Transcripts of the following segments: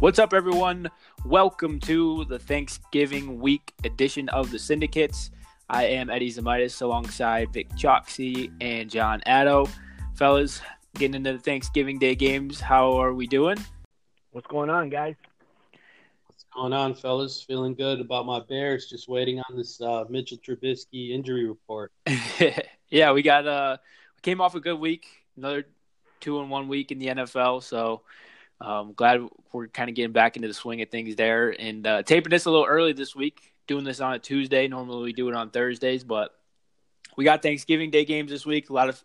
What's up, everyone? Welcome to the Thanksgiving week edition of the Syndicates. I am Eddie Zamitis alongside Vik Choxy and Jon Addo. Fellas, getting into the Thanksgiving Day games. How are we doing? What's going on, guys? What's going on, fellas? Feeling good about my Bears. Just waiting on this uh, Mitchell Trubisky injury report. yeah, we got uh came off a good week, another two and one week in the NFL. So um, glad we're kind of getting back into the swing of things there. And uh, taping this a little early this week, doing this on a Tuesday. Normally we do it on Thursdays, but we got Thanksgiving Day games this week. A lot of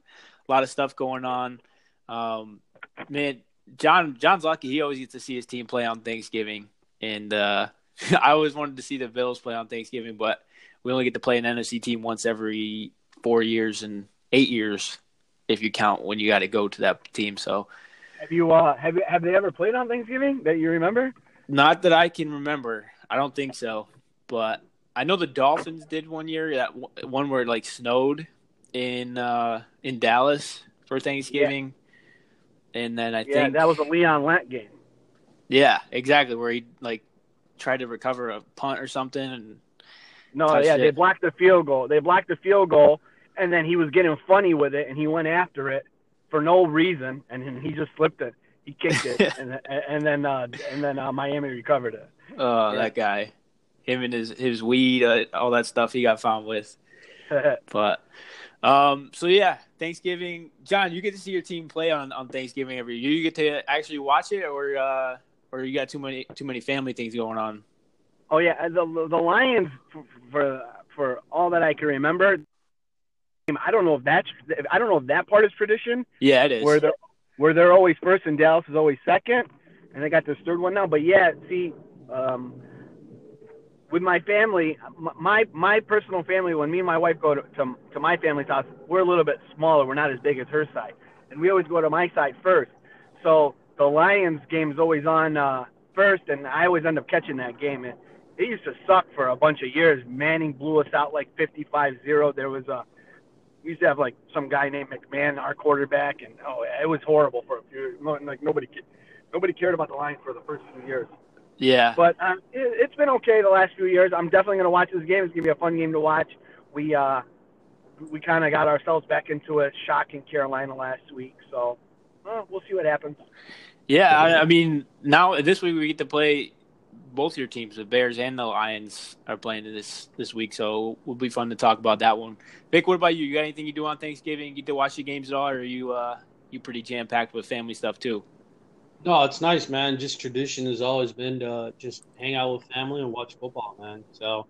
a lot of stuff going on. Um, man, Jon Jon's lucky. He always gets to see his team play on Thanksgiving, and uh, I always wanted to see the Bills play on Thanksgiving, but we only get to play an NFC team once every four years and eight years, if you count when you got to go to that team. So, have you uh have have they ever played on Thanksgiving that you remember? Not that I can remember. I don't think so, but I know the Dolphins did one year. That one where it like snowed in uh in Dallas for Thanksgiving. Yeah and then I yeah, think that was a Leon Lett game. Yeah, exactly. Where he like tried to recover a punt or something, and no, yeah, it. they blocked the field goal. They blocked the field goal, and then he was getting funny with it, and he went after it for no reason, and then he just slipped it. He kicked it, and and then uh, and then uh, Miami recovered it. Oh, yeah. that guy, him and his his weed, uh, all that stuff he got found with. but um, so yeah, Thanksgiving, Jon, you get to see your team play on, on Thanksgiving every year. You get to actually watch it, or uh, or you got too many too many family things going on. Oh yeah, the the Lions for for all that I can remember. I don't know if that's I don't know if that part is tradition. Yeah, it is. Where they're where they're always first and Dallas is always second, and they got this third one now. But yeah, see, um, with my family, my my personal family, when me and my wife go to, to to my family's house, we're a little bit smaller. We're not as big as her side, and we always go to my side first. So the Lions game is always on uh, first, and I always end up catching that game. It, it used to suck for a bunch of years. Manning blew us out like 55-0. There was a we used to have like some guy named McMahon, our quarterback, and oh, it was horrible for a few. Like nobody nobody cared about the Lions for the first few years. Yeah. But um, it, has been okay the last few years. I'm definitely going to watch this game. It's going to be a fun game to watch. We uh, we kind of got ourselves back into a shock in Carolina last week, so we'll see what happens. Yeah, I, I, mean, now this week we get to play both your teams. The Bears and the Lions are playing this this week, so it will be fun to talk about that one. Vik, what about you? You got anything you do on Thanksgiving? You get to watch the games at all, or are you uh, you pretty jam packed with family stuff too? No, it's nice, man. Just tradition has always been to just hang out with family and watch football, man. So,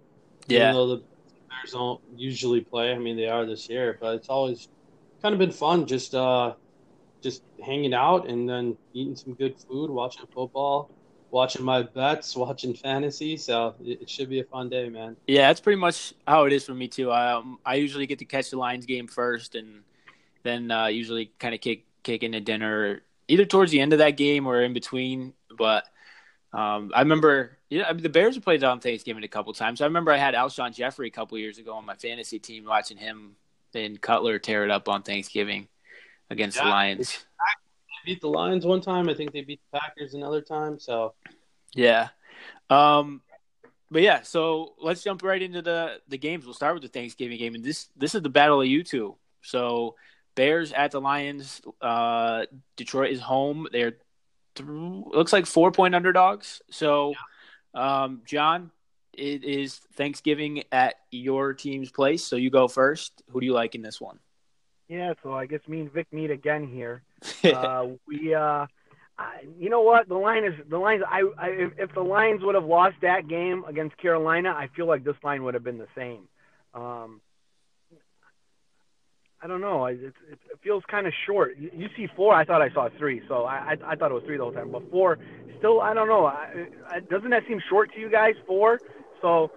yeah. even though the Bears don't usually play, I mean they are this year, but it's always kind of been fun just uh just hanging out and then eating some good food, watching football, watching my bets, watching fantasy. So it, should be a fun day, man. Yeah, that's pretty much how it is for me too. I um, I usually get to catch the Lions game first, and then uh, usually kind of kick kick into dinner either towards the end of that game or in between. But um, I remember, you know, I mean, the Bears have played on Thanksgiving a couple times. I remember I had Alshon Jeffery a couple years ago on my fantasy team, watching him and Cutler tear it up on Thanksgiving against yeah, the Lions. Beat the Lions one time. I think they beat the Packers another time. So, yeah. Um, but yeah, so let's jump right into the the games. We'll start with the Thanksgiving game, and this this is the battle of you two. So Bears at the Lions. Uh, Detroit is home. They're th- looks like four point underdogs. So, um, Jon, it is Thanksgiving at your team's place. So you go first. Who do you like in this one? Yeah, so I guess me and Vik meet again here. uh, we, uh, I, you know what? The line is the lines. I, I if the Lions would have lost that game against Carolina, I feel like this line would have been the same. Um, I don't know. It, it, it feels kind of short. You, you see four. I thought I saw three, so I, I I thought it was three the whole time. But four, still, I don't know. I, I, doesn't that seem short to you guys? Four. So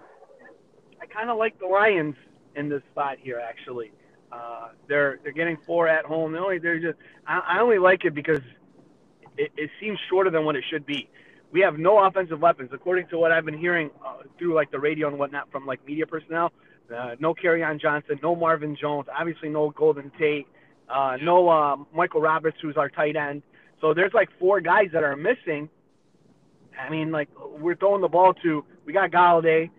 I kind of like the Lions in this spot here. Actually, uh, they're they're getting four at home. They only they're just. I, I only like it because it, it seems shorter than what it should be. We have no offensive weapons, according to what I've been hearing uh, through like the radio and whatnot from like media personnel. Uh, no Kerryon Johnson, no Marvin Jones, obviously no Golden Tate, uh, no uh, Michael Roberts, who's our tight end. So there's like four guys that are missing. I mean, like we're throwing the ball to. We got Golladay.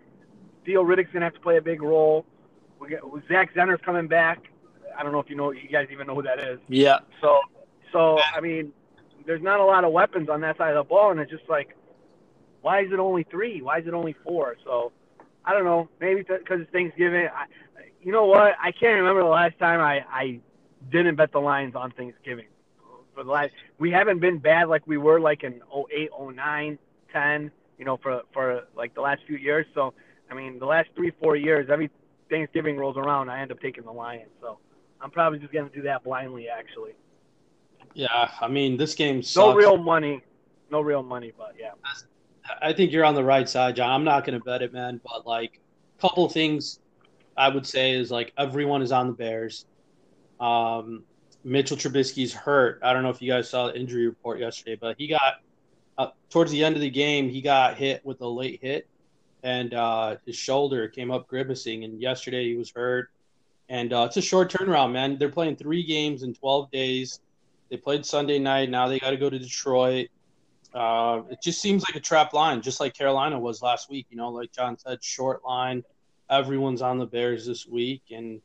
Theo Riddick's gonna have to play a big role. We got Zach Zenner's coming back. I don't know if you know. You guys even know who that is. Yeah. So, so I mean, there's not a lot of weapons on that side of the ball, and it's just like, why is it only three? Why is it only four? So, I don't know. Maybe because it's Thanksgiving. I, you know what? I can't remember the last time I I didn't bet the Lions on Thanksgiving. For the last, we haven't been bad like we were like in 08, 09, 10. You know, for for like the last few years. So, I mean, the last three, four years, every Thanksgiving rolls around, I end up taking the Lions. So, I'm probably just gonna do that blindly, actually. Yeah, I mean, this game sucks. No real money, no real money, but yeah. I think you're on the right side, Jon. I'm not going to bet it, man. But like, a couple of things I would say is like everyone is on the Bears. Um, Mitchell Trubisky's hurt. I don't know if you guys saw the injury report yesterday, but he got uh, towards the end of the game, he got hit with a late hit, and uh, his shoulder came up grimacing. And yesterday he was hurt, and uh, it's a short turnaround, man. They're playing three games in 12 days. They played Sunday night. Now they got to go to Detroit. Uh, it just seems like a trap line, just like Carolina was last week. You know, like Jon said, short line. Everyone's on the Bears this week, and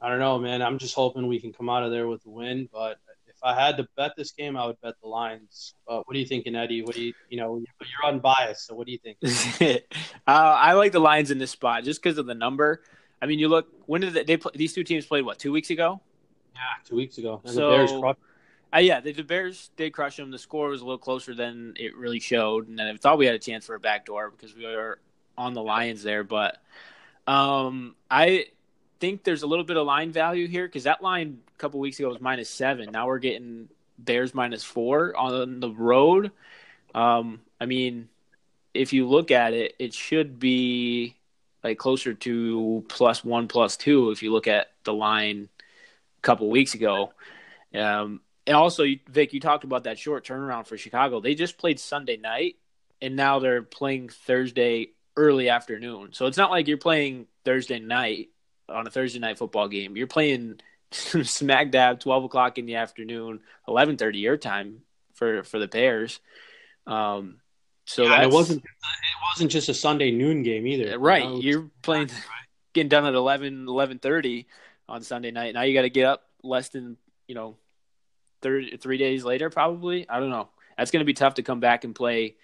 I don't know, man. I'm just hoping we can come out of there with a win. But I had to bet this game, I would bet the Lions. But what are you thinking, Eddie? What do you, you know, you're unbiased, so what do you think? uh, I like the Lions in this spot just because of the number. I mean, you look when did they, they play, these two teams played? What two weeks ago? Yeah, two weeks ago. And So- the Bears crushed Uh, yeah, the, the Bears did crush them. The score was a little closer than it really showed, and I thought we had a chance for a backdoor because we were on the Lions there. But um, I think there's a little bit of line value here because that line a couple weeks ago was minus seven. Now we're getting Bears minus four on the road. Um, I mean, if you look at it, it should be like closer to plus one, plus two if you look at the line a couple weeks ago. Um, and also, Vik, you talked about that short turnaround for Chicago. They just played Sunday night, and now they're playing Thursday early afternoon. So it's not like you're playing Thursday night on a Thursday night football game. You're playing smack dab twelve o'clock in the afternoon, eleven thirty your time for for the Bears. Um, so Yeah, it wasn't. It wasn't just a Sunday noon game either. right. You know, You're playing getting done at 11, 11.30 on Sunday night. Now you got to get up less than you know, thir- three days later probably. I don't know. That's going to be tough to come back and play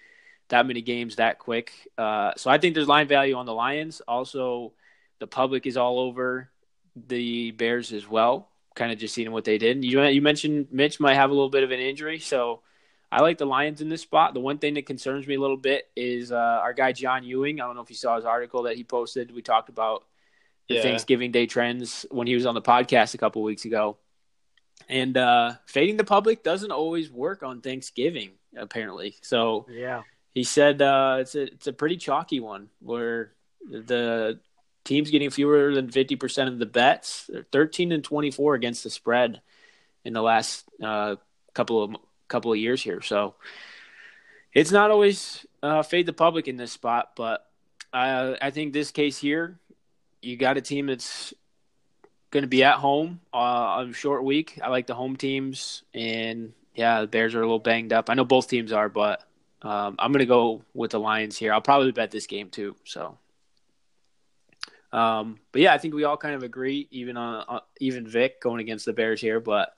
that many games that quick. Uh, so I think there's line value on the Lions. Also, the public is all over the Bears as well. Kind of just seeing what they did. You you mentioned Mitch might have a little bit of an injury, so I like the Lions in this spot. The one thing that concerns me a little bit is uh, our guy John Ewing. I don't know if you saw his article that he posted. We talked about the Yeah. Thanksgiving Day trends when he was on the podcast a couple weeks ago. And uh, fading the public doesn't always work on Thanksgiving, apparently. So Yeah. he said uh, it's a it's a pretty chalky one where the team's getting fewer than fifty percent of the bets. They're thirteen and twenty four against the spread in the last uh, couple of couple of years here. So it's not always uh, fade the public in this spot, but uh, I think this case here, you got a team that's going to be at home uh, on a short week. I like the home teams, and yeah, the Bears are a little banged up. I know both teams are, but um, I'm going to go with the Lions here. I'll probably bet this game too. So, um, but yeah, I think we all kind of agree, even on uh, even Vik going against the Bears here. But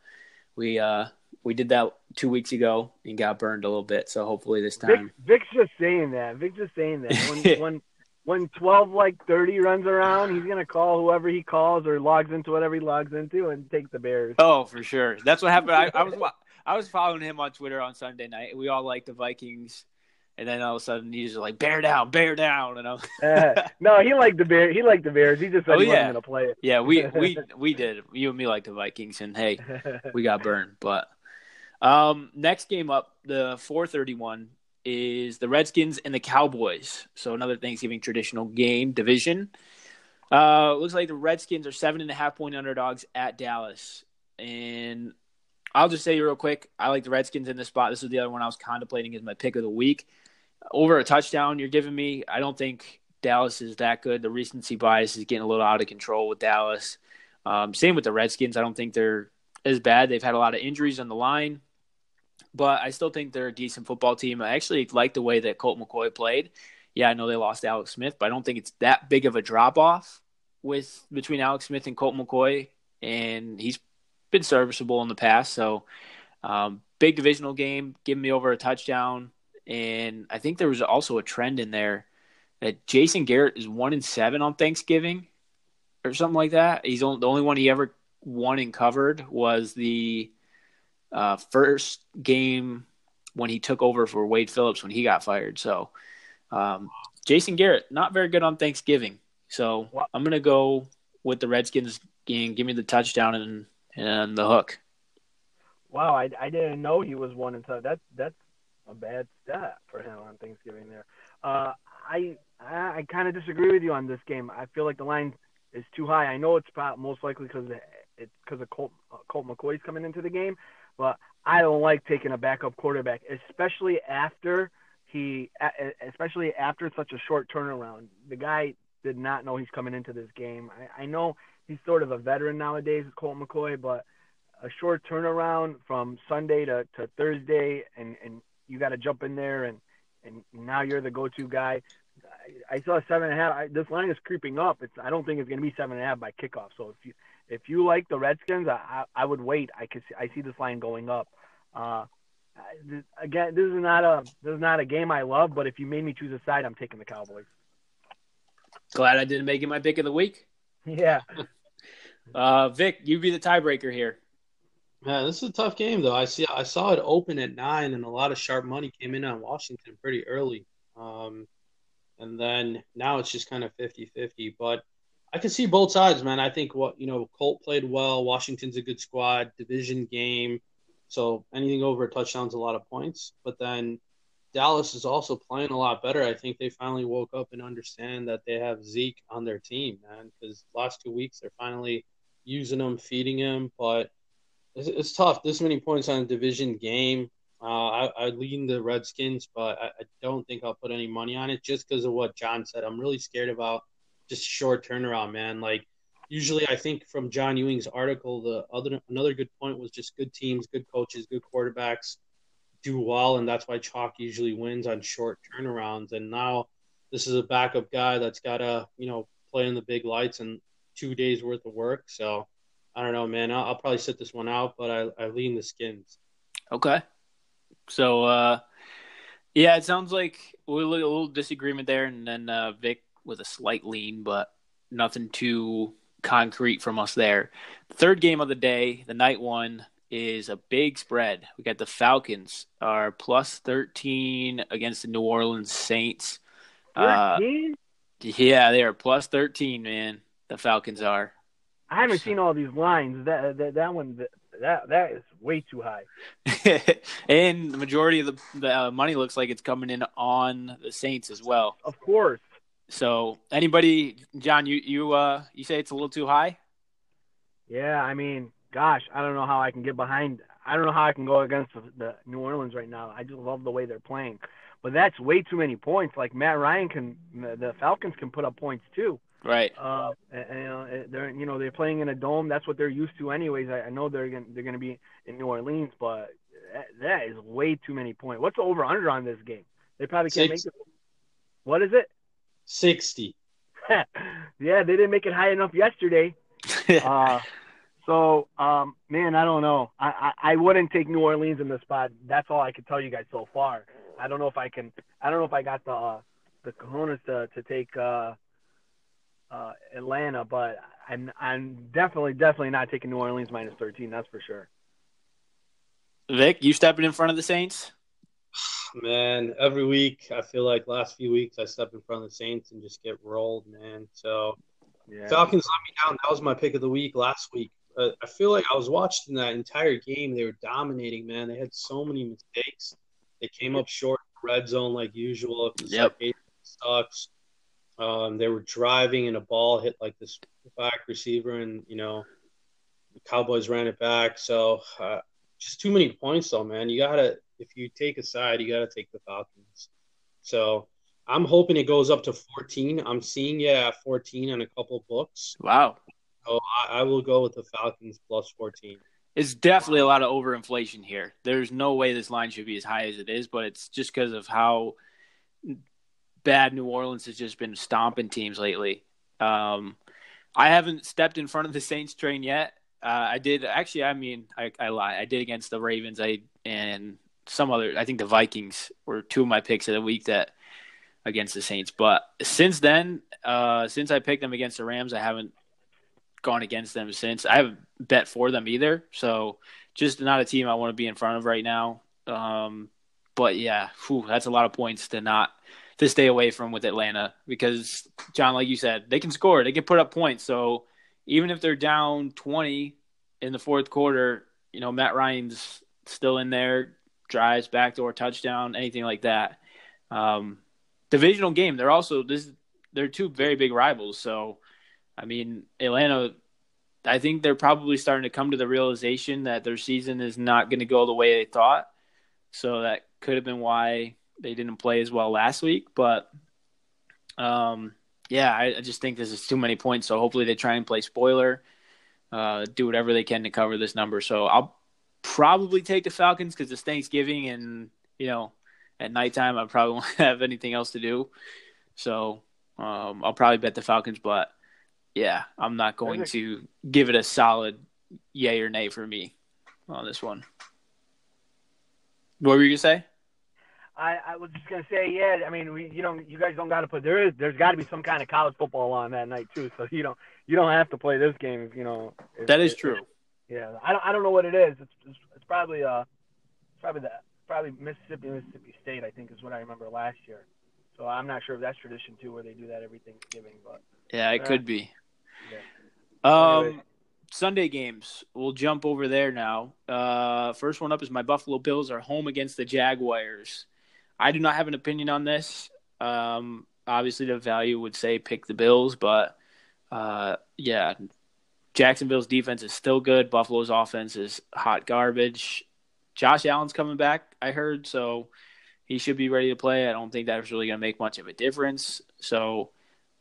we uh, we did that two weeks ago and got burned a little bit. So hopefully this Vik, time, Vik's just saying that. Vik's just saying that. When when when twelve like thirty runs around, he's gonna call whoever he calls or logs into whatever he logs into and take the Bears. oh for sure, that's what happened. I, I was I was following him on Twitter on Sunday night. We all like the Vikings. And then all of a sudden he's just like bear down, bear down, and I'm Uh, no, he liked the Bears. He liked the Bears. He just said Oh, he yeah. wasn't gonna play it. Yeah, we we we did. You and me like the Vikings, and hey, we got burned. But um, next game up, the 431 is the Redskins and the Cowboys. So another Thanksgiving traditional game division. Uh, looks like the Redskins are seven and a half point underdogs at Dallas, and I'll just say real quick, I like the Redskins in this spot. This is the other one I was contemplating as my pick of the week. Over a touchdown, you're giving me. I don't think Dallas is that good. The recency bias is getting a little out of control with Dallas. Um, same with the Redskins. I don't think they're as bad. They've had a lot of injuries on the line. but I still think they're a decent football team. I actually like the way that Colt McCoy played. Yeah, I know they lost Alex Smith, but I don't think it's that big of a drop off with between Alex Smith and Colt McCoy, and he's been serviceable in the past. So, um, big divisional game, giving me over a touchdown, and I think there was also a trend in there that Jason Garrett is one in seven on Thanksgiving or something like that. He's only, the only one he ever won and covered was the uh, first game when he took over for Wade Phillips when he got fired. So, um, Jason Garrett, not very good on Thanksgiving. So I'm gonna go with the Redskins game. Give me the touchdown and and the hook. Wow, I, I didn't know he was one and seven. That's that's a bad stat for him on Thanksgiving there. Uh, I I, I kind of disagree with you on this game. I feel like the line is too high. I know it's most likely because it's because of Colt Colt McCoy's coming into the game, but I don't like taking a backup quarterback, especially after he, especially after such a short turnaround. The guy did not know he's coming into this game. I, I know he's sort of a veteran nowadays, Colt McCoy, but a short turnaround from Sunday to, to Thursday, and, and you got to jump in there, and, and now you're the go-to guy. I, I saw seven and a half. I, this line is creeping up. It's I don't think it's going to be seven and a half by kickoff. So if you if you like the Redskins, I, I, I would wait. I could see, I see this line going up. Uh, again, this is not a this is not a game I love, but if you made me choose a side, I'm taking the Cowboys. Glad I didn't make it my pick of the week. Yeah. uh, Vik, you be the tiebreaker here. Yeah, this is a tough game though. I see. I saw it open at nine, and a lot of sharp money came in on Washington pretty early. Um, and then now it's just kind of 50-50. But I can see both sides, man. I think what you know, Colt played well. Washington's a good squad, division game, so anything over a touchdown's a lot of points. But then Dallas is also playing a lot better. I think they finally woke up and understand that they have Zeke on their team, man. Because last two weeks they're finally using him, feeding him, but it's, it's tough. This many points on a division game. Uh, I, I lean the Redskins, but I, I don't think I'll put any money on it just because of what Jon said. I'm really scared about just short turnaround, man. Like usually, I think from John Ewing's article, the other another good point was just good teams, good coaches, good quarterbacks do well, and that's why chalk usually wins on short turnarounds. And now this is a backup guy that's got to you know play in the big lights and two days worth of work. So I don't know, man. I'll, I'll probably sit this one out, but I, I lean the skins. Okay. So uh, yeah, it sounds like a little, a little disagreement there, and then uh, Vik with a slight lean, but nothing too concrete from us there. Third game of the day, the night one, is a big spread. We got the Falcons are plus 13 against the New Orleans Saints. 13? Uh, yeah, they are plus 13, man. The Falcons are. I haven't seen all these lines. That that, that one that that is way too high. and the majority of the, the uh, money looks like it's coming in on the Saints as well. Of course. So anybody, Jon, you you uh you say it's a little too high? Yeah, I mean, gosh, I don't know how I can get behind. I don't know how I can go against the, the New Orleans right now. I just love the way they're playing, but that's way too many points. Like Matt Ryan can, the Falcons can put up points too. Right. Uh, and, and they're you know they're playing in a dome. That's what they're used to, anyways. I, I know they're gonna, they're going to be in New Orleans, but that, that is way too many points. What's the over under on this game? They probably can't Six. make it. What is it? 60. yeah, they didn't make it high enough yesterday. uh, so, um, man, I don't know. I, I, I wouldn't take New Orleans in the spot. That's all I can tell you guys so far. I don't know if I can. I don't know if I got the uh, the cojones to to take uh, uh, Atlanta, but I'm I'm definitely definitely not taking New Orleans minus 13. That's for sure. Vik, you stepping in front of the Saints? man, every week I feel like last few weeks I step in front of the Saints and just get rolled, man. So yeah. Falcons let me down. That was my pick of the week last week. Uh, I feel like I was watching that entire game. They were dominating, man. They had so many mistakes. They came up short red zone like usual. Yep. Like sucks. Um, they were driving and a ball hit like this back receiver, and you know, the Cowboys ran it back. So uh, just too many points, though, man. You gotta if you take a side, you got to take the Falcons. So I'm hoping it goes up to 14. I'm seeing at 14 in a couple books. Wow. So I, I will go with the Falcons plus 14. it's definitely a lot of overinflation here. There's no way this line should be as high as it is, but it's just because of how bad New Orleans has just been stomping teams lately. Um, I haven't stepped in front of the Saints train yet. Uh, I did actually. I mean, I, I lie. I did against the Ravens. I and some other. I think the Vikings were two of my picks of the week that against the Saints. But since then, uh, since I picked them against the Rams, I haven't gone against them since. I haven't bet for them either. So just not a team I want to be in front of right now. Um, but yeah, whew, that's a lot of points to not to stay away from with Atlanta because Jon, like you said, they can score, they can put up points. So even if they're down twenty in the fourth quarter, you know Matt Ryan's still in there, drives backdoor touchdown, anything like that. Um, divisional game. They're also this. They're two very big rivals. So, I mean, Atlanta. I think they're probably starting to come to the realization that their season is not going to go the way they thought. So that could have been why they didn't play as well last week. But um, yeah, I, I, just think this is too many points. So hopefully they try and play spoiler, uh, do whatever they can to cover this number. So I'll probably take the Falcons because it's Thanksgiving and you know at nighttime I probably won't have anything else to do. So um, I'll probably bet the Falcons, but yeah, I'm not going to give it a solid yay or nay for me on this one. What were you gonna say? I, I was just gonna say, yeah. I mean, we, you don't, you guys don't got to put there is, there's got to be some kind of college football on that night too. So you don't, you don't have to play this game if you know. If, that is if, true. Yeah, I don't, I don't know what it is. It's, it's, it's probably, uh, it's probably that, probably Mississippi, Mississippi State. I think is what I remember last year. So I'm not sure if that's tradition too, where they do that every Thanksgiving, but. Yeah, it uh, could be. Yeah. Um. Anyway. Sunday games. We'll jump over there now. Uh, first one up is my Buffalo Bills are home against the Jaguars. I do not have an opinion on this. Um, obviously, the value would say pick the Bills, but uh, yeah, Jacksonville's defense is still good. Buffalo's offense is hot garbage. Josh Allen's coming back, I heard, so he should be ready to play. I don't think that's really going to make much of a difference. So,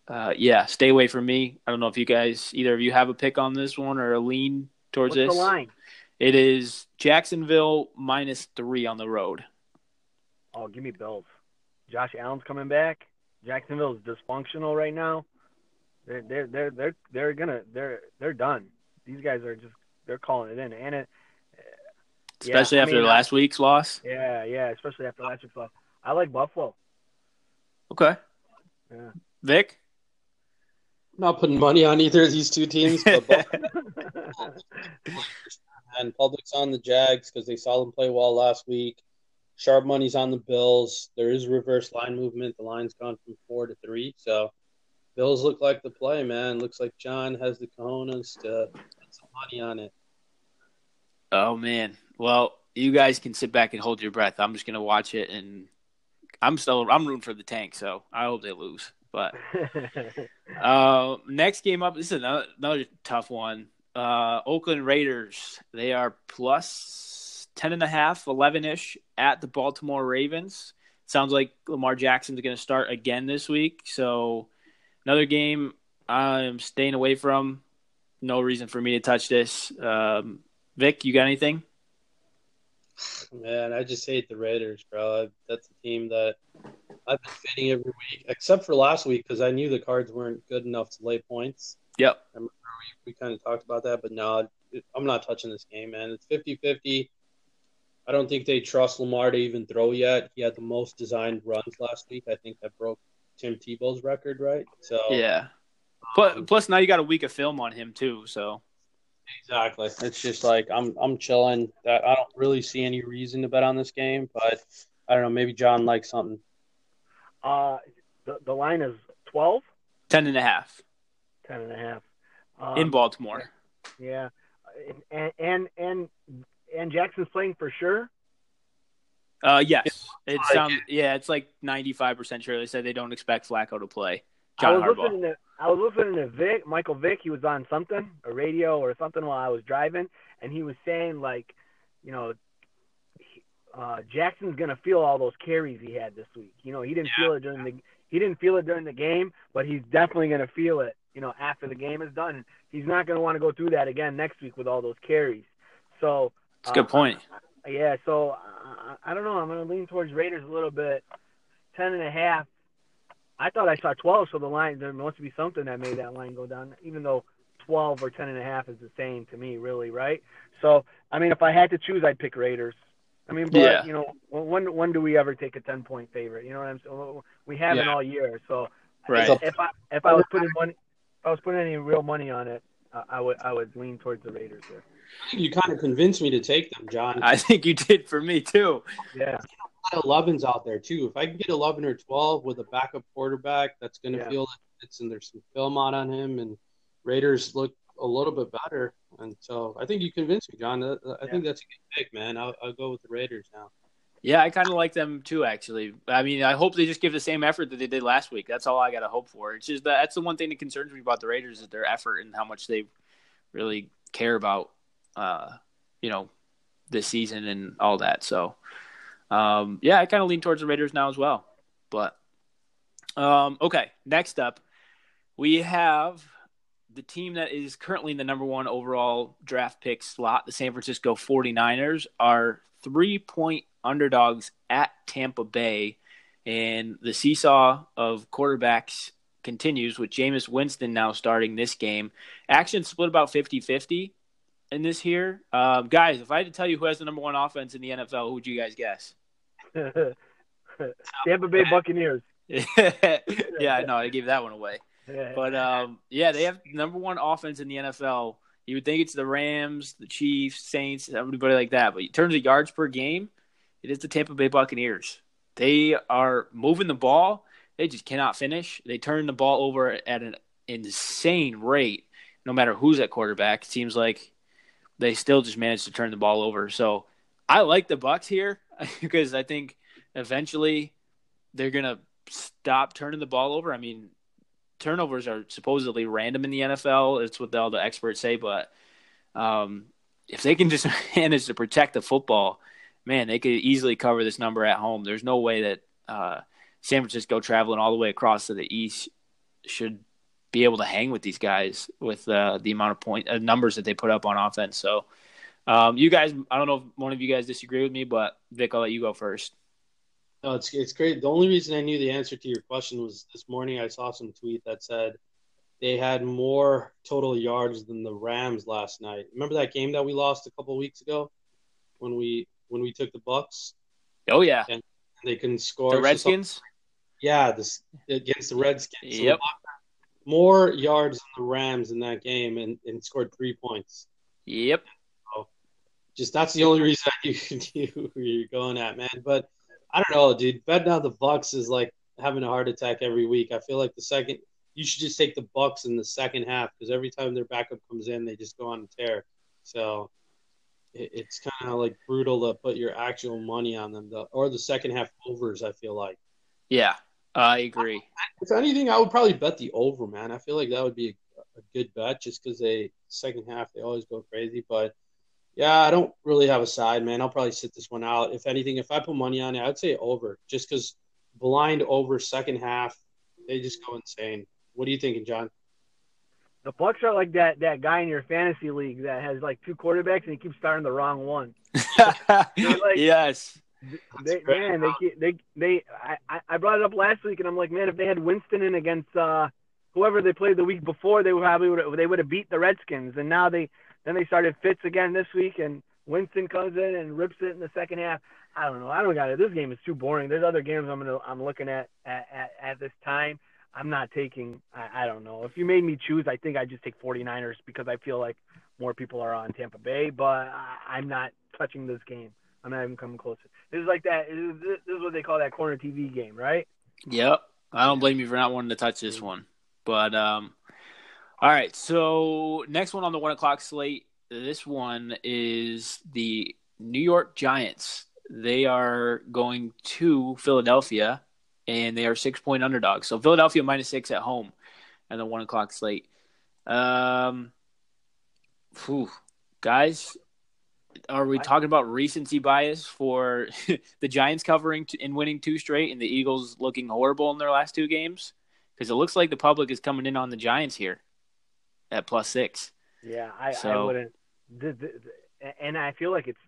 uh, yeah, stay away from me. I don't know if you guys, either of you, have a pick on this one or a lean towards What's this. The line? It is Jacksonville minus three on the road. Oh, give me Bills. Josh Allen's coming back. Jacksonville is dysfunctional right now. They're they're they're they're they're gonna they're they're done. These guys are just they're calling it in, and it. Especially yeah, after I mean, last week's loss. Yeah, yeah. Especially after last week's loss. I like Buffalo. Okay. Yeah. Vik. not putting money on either of these two teams, but and public's on the Jags because they saw them play well last week. Sharp money's on the Bills. There is reverse line movement. The line's gone from four to three. So Bills look like the play, man. Looks like Jon has the cojones to put some money on it. Oh man. Well, you guys can sit back and hold your breath. I'm just gonna watch it and I'm still I'm rooting for the tank, so I hope they lose. But uh, next game up, this is another, another tough one. Uh, Oakland Raiders. They are plus 10 and a half, 11 ish at the Baltimore Ravens. Sounds like Lamar Jackson's going to start again this week. So another game I'm staying away from. No reason for me to touch this. Um, Vik, you got anything? Man, I just hate the Raiders, bro. That's a team that I've been fading every week, except for last week because I knew the cards weren't good enough to lay points. Yep. I remember we, we kind of talked about that, but no, I'm not touching this game, man. It's 50 50. I don't think they trust Lamar to even throw yet. He had the most designed runs last week. I think that broke Tim Tebow's record, right? So yeah. But plus now you got a week of film on him too, so exactly. It's just like I'm I'm chilling. That I don't really see any reason to bet on this game, but I don't know. Maybe Jon likes something. Uh, the the line is 12? 10 and a half. 10 and a half. Um, in Baltimore. Yeah, and and and and Jackson's playing for sure. Uh, yes, it sounds yeah, it's like ninety five percent sure. They said they don't expect Flacco to play. John I was Harbaugh. listening to I was listening to Vick, Michael Vick. He was on something, a radio or something while I was driving, and he was saying like, you know, uh, Jackson's gonna feel all those carries he had this week. You know, he didn't yeah. feel it during the he didn't feel it during the game, but he's definitely gonna feel it. You know, after the game is done, he's not gonna want to go through that again next week with all those carries. So that's a good point. Uh, yeah, so uh, I don't know. I'm going to lean towards Raiders a little bit. Ten and a half. I thought I saw 12, so the line there must be something that made that line go down. Even though 12 or 10 and a half is the same to me, really, right? So I mean, if I had to choose, I'd pick Raiders. I mean, but yeah. you know, when when do we ever take a 10 point favorite? You know what I'm saying? We haven't yeah. all year, so right. if I if I was putting money, if I was putting any real money on it, I would I would lean towards the Raiders here. You kind of convinced me to take them, Jon. I think you did for me too. Yeah. A lot of 11s out there too. If I can get 11 or 12 with a backup quarterback, that's going to yeah. feel like it's and there's some film out on him, and Raiders look a little bit better. And so I think you convinced me, Jon. I yeah. think that's a good pick, man. I'll, I'll go with the Raiders now. Yeah, I kind of like them too. Actually, I mean, I hope they just give the same effort that they did last week. That's all I got to hope for. It's just that that's the one thing that concerns me about the Raiders is their effort and how much they really care about, uh, you know, this season and all that. So, um, yeah, I kind of lean towards the Raiders now as well. But um, okay, next up, we have the team that is currently in the number one overall draft pick slot, the San Francisco 49ers, are three point underdogs at Tampa Bay. And the seesaw of quarterbacks continues with Jameis Winston now starting this game. Action split about 50 50 in this here. Um, guys, if I had to tell you who has the number one offense in the NFL, who would you guys guess? Tampa Bay Buccaneers. yeah, no, I gave that one away. But um, yeah, they have number one offense in the NFL. You would think it's the Rams, the Chiefs, Saints, everybody like that. But in terms of yards per game, it is the Tampa Bay Buccaneers. They are moving the ball. They just cannot finish. They turn the ball over at an insane rate, no matter who's at quarterback. It seems like they still just managed to turn the ball over. So I like the Bucks here because I think eventually they're gonna stop turning the ball over. I mean, turnovers are supposedly random in the NFL. It's what all the experts say, but um, if they can just manage to protect the football, man, they could easily cover this number at home. There's no way that uh, San Francisco traveling all the way across to the east should be able to hang with these guys with uh, the amount of point uh, numbers that they put up on offense. So, um, you guys, I don't know if one of you guys disagree with me, but Vik, I'll let you go first. No, it's it's great. The only reason I knew the answer to your question was this morning I saw some tweet that said they had more total yards than the Rams last night. Remember that game that we lost a couple weeks ago when we when we took the Bucks? Oh yeah, and they couldn't score. The Redskins. So, yeah, this against the Redskins. So yep. More yards than the Rams in that game, and, and scored three points. Yep. So just that's the only reason who you're going at, man. But I don't know, dude. Betting on the Bucks is like having a heart attack every week. I feel like the second you should just take the Bucks in the second half because every time their backup comes in, they just go on a tear. So it, it's kind of like brutal to put your actual money on them, the, or the second half overs. I feel like. Yeah, I agree. If anything, I would probably bet the over, man. I feel like that would be a, a good bet just because they second half they always go crazy, but yeah, I don't really have a side, man. I'll probably sit this one out. If anything, if I put money on it, I'd say over, just because blind over second half, they just go insane. What are you thinking, Jon? The Bucks are like that that guy in your fantasy league that has like two quarterbacks and he keeps starting the wrong one. like, yes. They, man, they they they. I I brought it up last week, and I'm like, man, if they had Winston in against uh, whoever they played the week before, they would probably would they would have beat the Redskins, and now they then they started Fitz again this week, and Winston comes in and rips it in the second half. I don't know. I don't got it. This game is too boring. There's other games I'm gonna I'm looking at at, at, at this time. I'm not taking. I, I don't know. If you made me choose, I think I'd just take 49ers because I feel like more people are on Tampa Bay, but I, I'm not touching this game. I'm not even coming closer. This is like that. This is what they call that corner TV game, right? Yep. I don't blame you for not wanting to touch this one, but um, all right. So next one on the one o'clock slate. This one is the New York Giants. They are going to Philadelphia, and they are six point underdogs. So Philadelphia minus six at home, and the one o'clock slate. Um, whew, guys, are we talking about recency bias for the Giants covering and winning two straight, and the Eagles looking horrible in their last two games? Because it looks like the public is coming in on the Giants here at plus six. Yeah, I, so, I wouldn't. The, the, and I feel like it's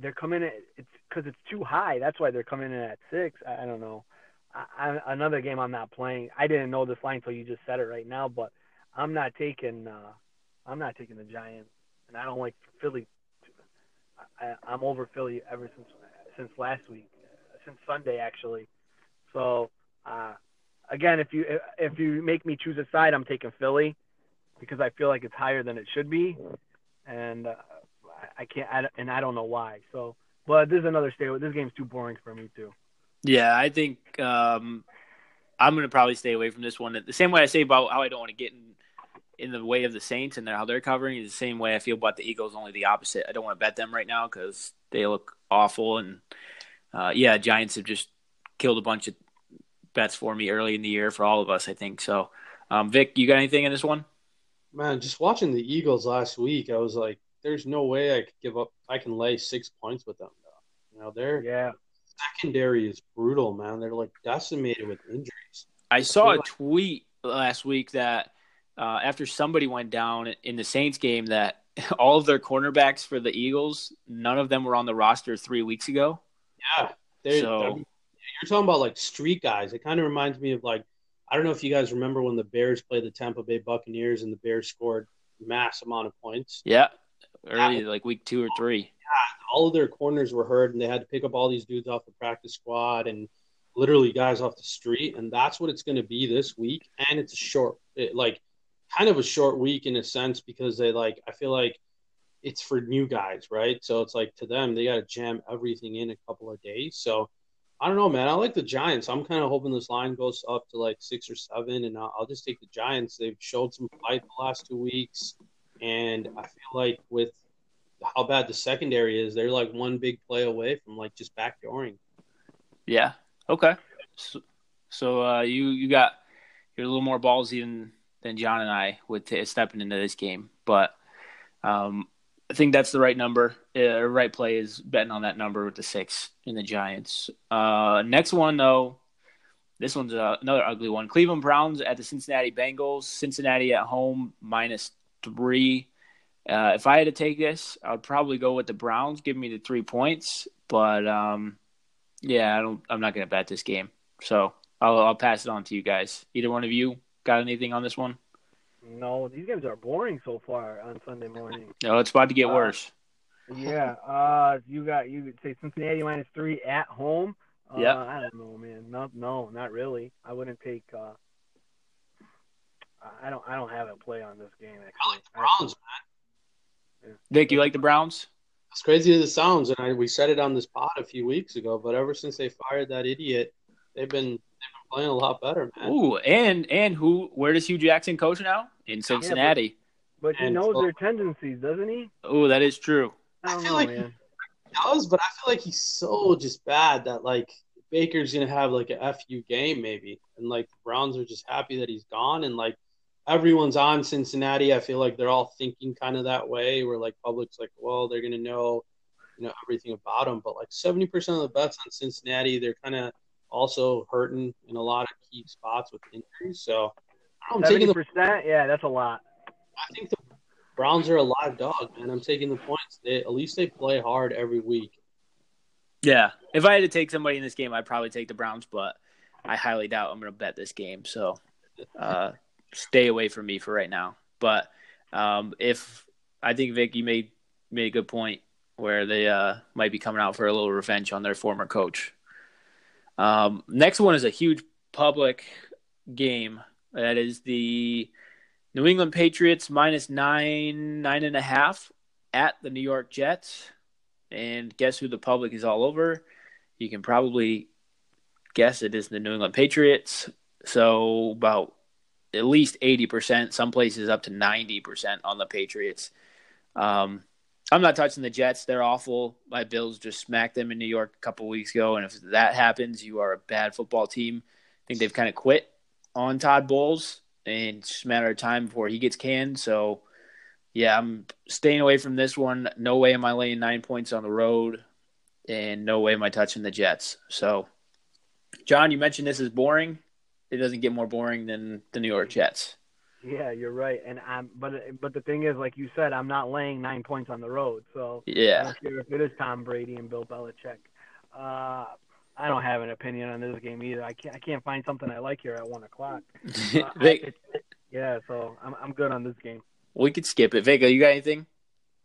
they're coming in. It's because it's too high. That's why they're coming in at six. I, I don't know. I, I, another game I'm not playing. I didn't know this line until you just said it right now, but I'm not taking. Uh, I'm not taking the Giants, and I don't like Philly. I, I'm over Philly ever since since last week, since Sunday actually. So uh, again, if you if you make me choose a side, I'm taking Philly because I feel like it's higher than it should be, and uh, I can't. I, and I don't know why. So, but this is another stay. This game's too boring for me too. Yeah, I think um, I'm to probably stay away from this one. The same way I say about how I don't want to get in in the way of the Saints and how they're covering is the same way I feel about the Eagles. Only the opposite. I don't want to bet them right now because they look awful. And uh, yeah, Giants have just killed a bunch of bets for me early in the year for all of us. I think so. Um, Vik, you got anything in this one? Man, just watching the Eagles last week, I was like, "There's no way I could give up. I can lay six points with them." Though. You know, their yeah secondary is brutal, man. They're like decimated with injuries. I saw a tweet last week that uh, after somebody went down in the Saints game, that all of their cornerbacks for the Eagles, none of them were on the roster three weeks ago. Yeah, so you're talking about like street guys. It kind of reminds me of like I don't know if you guys remember when the Bears played the Tampa Bay Buccaneers and the Bears scored mass amount of points. Yeah, early yeah. like week two or three. Yeah, all of their corners were hurt, and they had to pick up all these dudes off the practice squad and literally guys off the street, and that's what it's going to be this week. And it's a short, it, like kind of a short week in a sense because they like I feel like it's for new guys, right? So it's like to them they got to jam everything in a couple of days. So I don't know, man. I like the Giants. I'm kind of hoping this line goes up to like six or seven, and I'll, I'll just take the Giants. They've showed some fight the last two weeks, and I feel like with how bad the secondary is, they're like one big play away from like just backdooring. Yeah. Okay. So, so uh, you you got you're a little more ballsy than than Jon and I with t- stepping into this game, but um, I think that's the right number. Uh, right play is betting on that number with the six in the Giants. Uh, next one though, this one's uh, another ugly one. Cleveland Browns at the Cincinnati Bengals. Cincinnati at home minus three. Uh, if I had to take this, I would probably go with the Browns. Give me the three points, but um, yeah, I don't. I'm not going to bet this game, so I'll, I'll pass it on to you guys. Either one of you got anything on this one? No, these games are boring so far on Sunday morning. No, it's about to get uh, worse. Yeah, uh, you got you say Cincinnati minus three at home. Uh, yeah, I don't know, man. No, no, not really. I wouldn't take. Uh, I don't. I don't have a play on this game. Actually. I like the Browns, man. Yeah. Vik, you like the Browns? As crazy as it sounds, and I, we said it on this pod a few weeks ago, but ever since they fired that idiot, they've been playing a lot better, man. Ooh, and and who? Where does Hue Jackson coach now? in Cincinnati. Yeah, but, but, he and knows so, their tendencies, doesn't he? Oh, that is true. I, I feel know, like man. he does, but I feel like he's so just bad that like Baker's gonna have like a fu game maybe, and like the Browns are just happy that he's gone, and like everyone's on Cincinnati. I feel like they're all thinking kind of that way, where like public's like, well, they're gonna know, you know, everything about him, but like seventy percent of the bets on Cincinnati, they're kind of also hurting in a lot of key spots with injuries. So I'm taking the percent. Yeah, that's a lot. I think the Browns are a live dog, man. I'm taking the points. They, at least they play hard every week. Yeah, if I had to take somebody in this game, I'd probably take the Browns, but I highly doubt I'm going to bet this game. So uh, stay away from me for right now. But um, if I think Vik, you made made a good point where they uh, might be coming out for a little revenge on their former coach. Um, next one is a huge public game that is the New England Patriots minus nine, nine and a half at the New York Jets. And guess who the public is all over? You can probably guess it is the New England Patriots. So about at least 80%, some places up to 90% on the Patriots. Um, I'm not touching the Jets. They're awful. My Bills just smacked them in New York a couple weeks ago. And if that happens, you are a bad football team. I think they've kind of quit on Todd Bowles, and it's just a matter of time before he gets canned. So, yeah, I'm staying away from this one. No way am I laying nine points on the road, and no way am I touching the Jets. So, Jon, you mentioned this is boring. It doesn't get more boring than the New York Jets. Yeah, you're right. And I'm, but but the thing is, like you said, I'm not laying nine points on the road. So I Yeah. don't care if it is Tom Brady and Bill Belichick. Uh, I don't have an opinion on this game either. I can't I can't find something I like here at one o'clock. Uh, I- it- yeah, so I'm I'm good on this game. we could skip it. Vega, you got anything?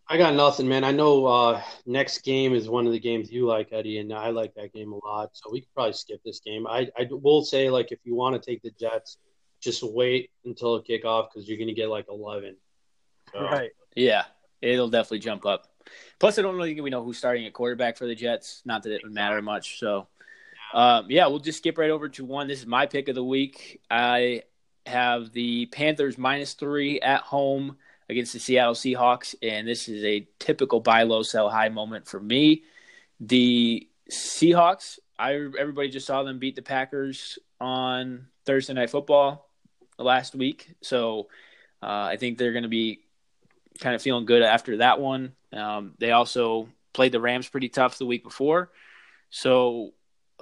I got nothing, man. I know uh, next game is one of the games you like, Eddie, and I like that game a lot. So we could probably skip this game. I, I will say, like, if you want to take the Jets, just wait until the kickoff because you're going to get like 11. So, Right. Yeah, it'll definitely jump up. Plus, I don't really think we know who's starting at quarterback for the Jets. Not that it would matter much. So, um, yeah, we'll just skip right over to one. This is my pick of the week. I have the Panthers minus three at home against the Seattle Seahawks, and this is a typical buy low, sell high moment for me. The Seahawks, I everybody just saw them beat the Packers on Thursday Night Football last week, so uh, I think they're going to be kind of feeling good after that one. Um, they also played the Rams pretty tough the week before, so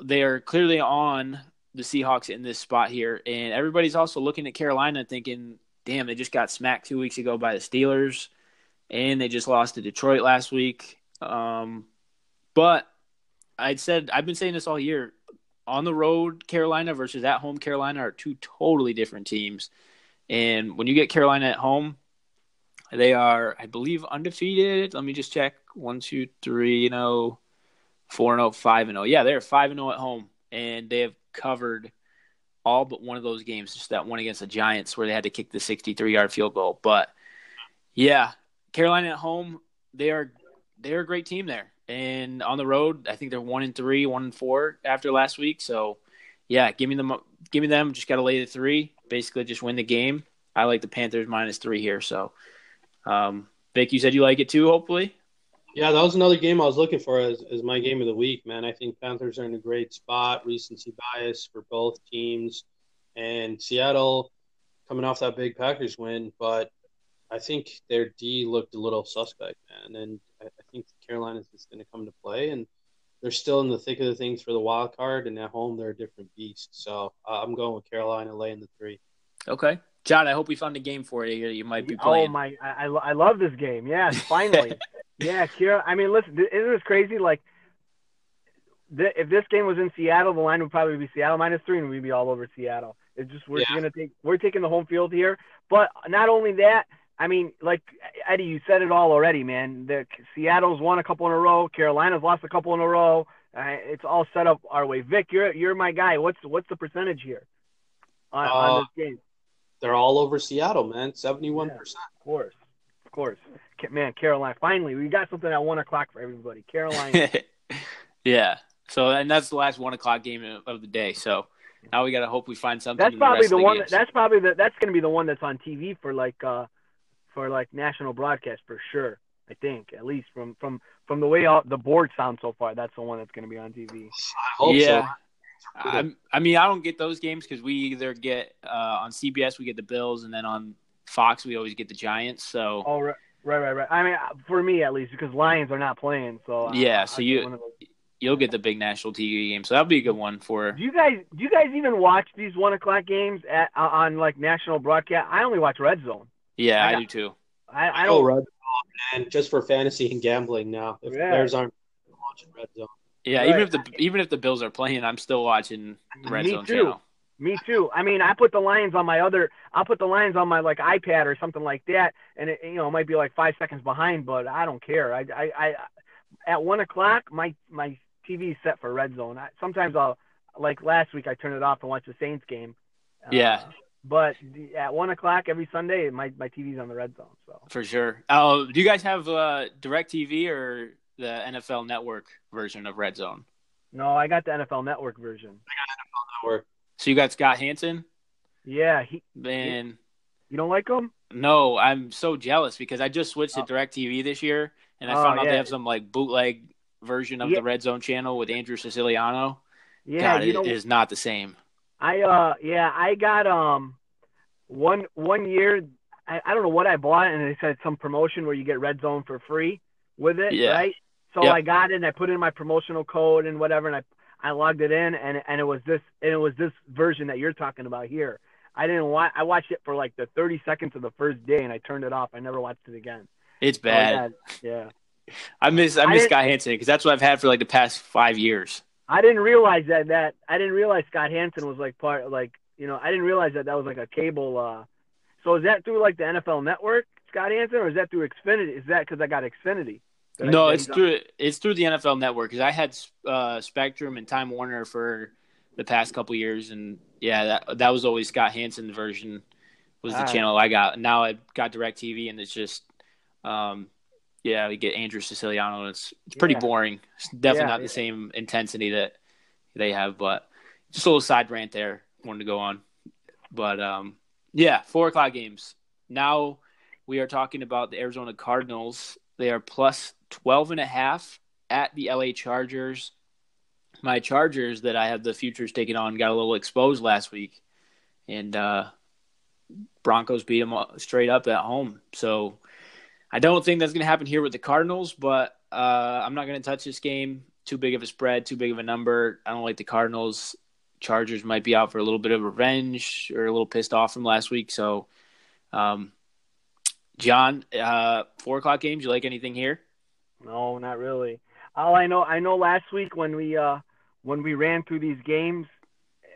they are clearly on the Seahawks in this spot here, and everybody's also looking at Carolina thinking, "Damn, they just got smacked two weeks ago by the Steelers, and they just lost to Detroit last week." Um, but I'd said I've been saying this all year. On the road, Carolina versus at home Carolina are two totally different teams. And when you get Carolina at home, they are, I believe, undefeated. Let me just check. One, two, three, you know, four and oh, five and oh. Yeah, they're five and oh at home, and they have covered all but one of those games. Just that one against the Giants where they had to kick the sixty-three yard field goal. But yeah, Carolina at home, they are they're a great team there, and on the road, I think they're one and three, one and four after last week. So yeah, give me them, give me them. Just got to lay the three. Basically, just win the game. I like the Panthers minus three here. So, um, Vik, you said you like it too. Hopefully, yeah, that was another game I was looking for as, as my game of the week, man. I think Panthers are in a great spot, recency bias for both teams, and Seattle coming off that big Packers win, but I think their D looked a little suspect, man, and I, I think Carolina's just going to come to play, and they're still in the thick of the things for the wild card, and at home they're a different beast. So uh, I'm going with Carolina laying the three. okay. Jon, I hope we found a game for you. That you might be playing. Oh my! I, I I love this game. Yes, finally. yeah, Kira. I mean, listen, th- isn't this crazy? Like, th- if this game was in Seattle, the line would probably be Seattle minus three, and we'd be all over Seattle. It's just we're Yeah. gonna take we're taking the home field here. But not only that, I mean, like Eddie, you said it all already, man. The Seattle's won a couple in a row. Carolina's lost a couple in a row. Uh, it's all set up our way. Vik, you're you're my guy. What's what's the percentage here on, Uh, on this game? They're all over Seattle, man. Seventy-one percent. Of course, of course. Man, Carolina. Finally, we got something at one o'clock for everybody. Carolina. yeah. So, and that's the last one o'clock game of- of the day. So now we got to hope we find something. that's in probably rest the of one. games. That's probably the. That's going to be the one that's on TV for like, uh, for like national broadcast for sure. I think at least from from from the way all, the board sounds so far, that's the one that's going to be on TV. I hope yeah. so. I, I mean, I don't get those games because we either get uh, on CBS we get the Bills, and then on Fox we always get the Giants. So Oh right, right, right, right. I mean, uh, for me at least, because Lions are not playing, so uh, Yeah, I- so I you- one of those. you'll get the big national TV game. So that'll be a good one for. Do you guys do you guys even watch these one o'clock games at uh, on like national broadcast? I only watch Red Zone. Yeah, I I, do too. I, I I don't. go red zone, and just for fantasy and gambling now. If Yeah. Bears aren't watching red zone. Yeah, Right. even if the even if the Bills are playing, I'm still watching Red Me Zone too. channel. Me too. I mean, I put the Lions on my other. I'll put the Lions on my like iPad or something like that, and it you know it might be like five seconds behind, but I don't care. I I, I at one o'clock my my TV is set for Red Zone. I, sometimes I'll like last week I turn it off and watch the Saints game. Uh, Yeah. But at one o'clock every Sunday, my my TV's on the Red Zone. So For sure. Oh, do you guys have uh, Direct TV or the NFL Network version of Red Zone? no, I got the NFL Network version. Network. So you got Scott Hanson, Yeah, he. man. You don't like him? No, I'm so jealous because I just switched to Direct TV this year, and I Oh, found out yeah. they have some like bootleg version of Yeah. the Red Zone channel with Andrew Siciliano. Yeah, God, you it know. is not the same. I uh yeah, I got um one one year I, I don't know what I bought and they said some promotion where you get red zone for free with it, Yeah. right? So Yep. I got it and I put in my promotional code and whatever and I I logged it in and and it was this and it was this version that you're talking about here. I didn't watch. I watched it for like the 30 seconds of the first day, and I turned it off. I never watched it again. It's bad. Oh, yeah. I miss I I miss didn't- Scott Hanson because that's what I've had for like the past five years. I didn't realize that that I didn't realize Scott Hanson was like part like you know I didn't realize that that was like a cable. uh So is that through like the NFL Network, Scott Hanson, or is that through Xfinity? Is that because I got Xfinity? No, it's on? through it's through the NFL Network because I had uh, Spectrum and Time Warner for the past couple years, and yeah, that that was always Scott Hanson's version was the Ah. channel I got. Now I got Directv, and it's just, um, yeah, we get Andrew Siciliano, and it's it's pretty Yeah. boring. It's definitely Yeah, not yeah. the same intensity that they have, but just a little side rant there. Wanted to go on, but um, yeah, four o'clock games. Now we are talking about the Arizona Cardinals. They are plus 12 and a half at the LA Chargers. My Chargers that I have the futures taken on got a little exposed last week, and uh, Broncos beat them straight up at home. So I don't think that's going to happen here with the Cardinals, but uh, I'm not going to touch this game. Too big of a spread, too big of a number. I don't like the Cardinals. Chargers might be out for a little bit of revenge or a little pissed off from last week. So, um, Jon, uh, four o'clock games. You like anything here? No, not really. All I know, I know last week when we uh when we ran through these games,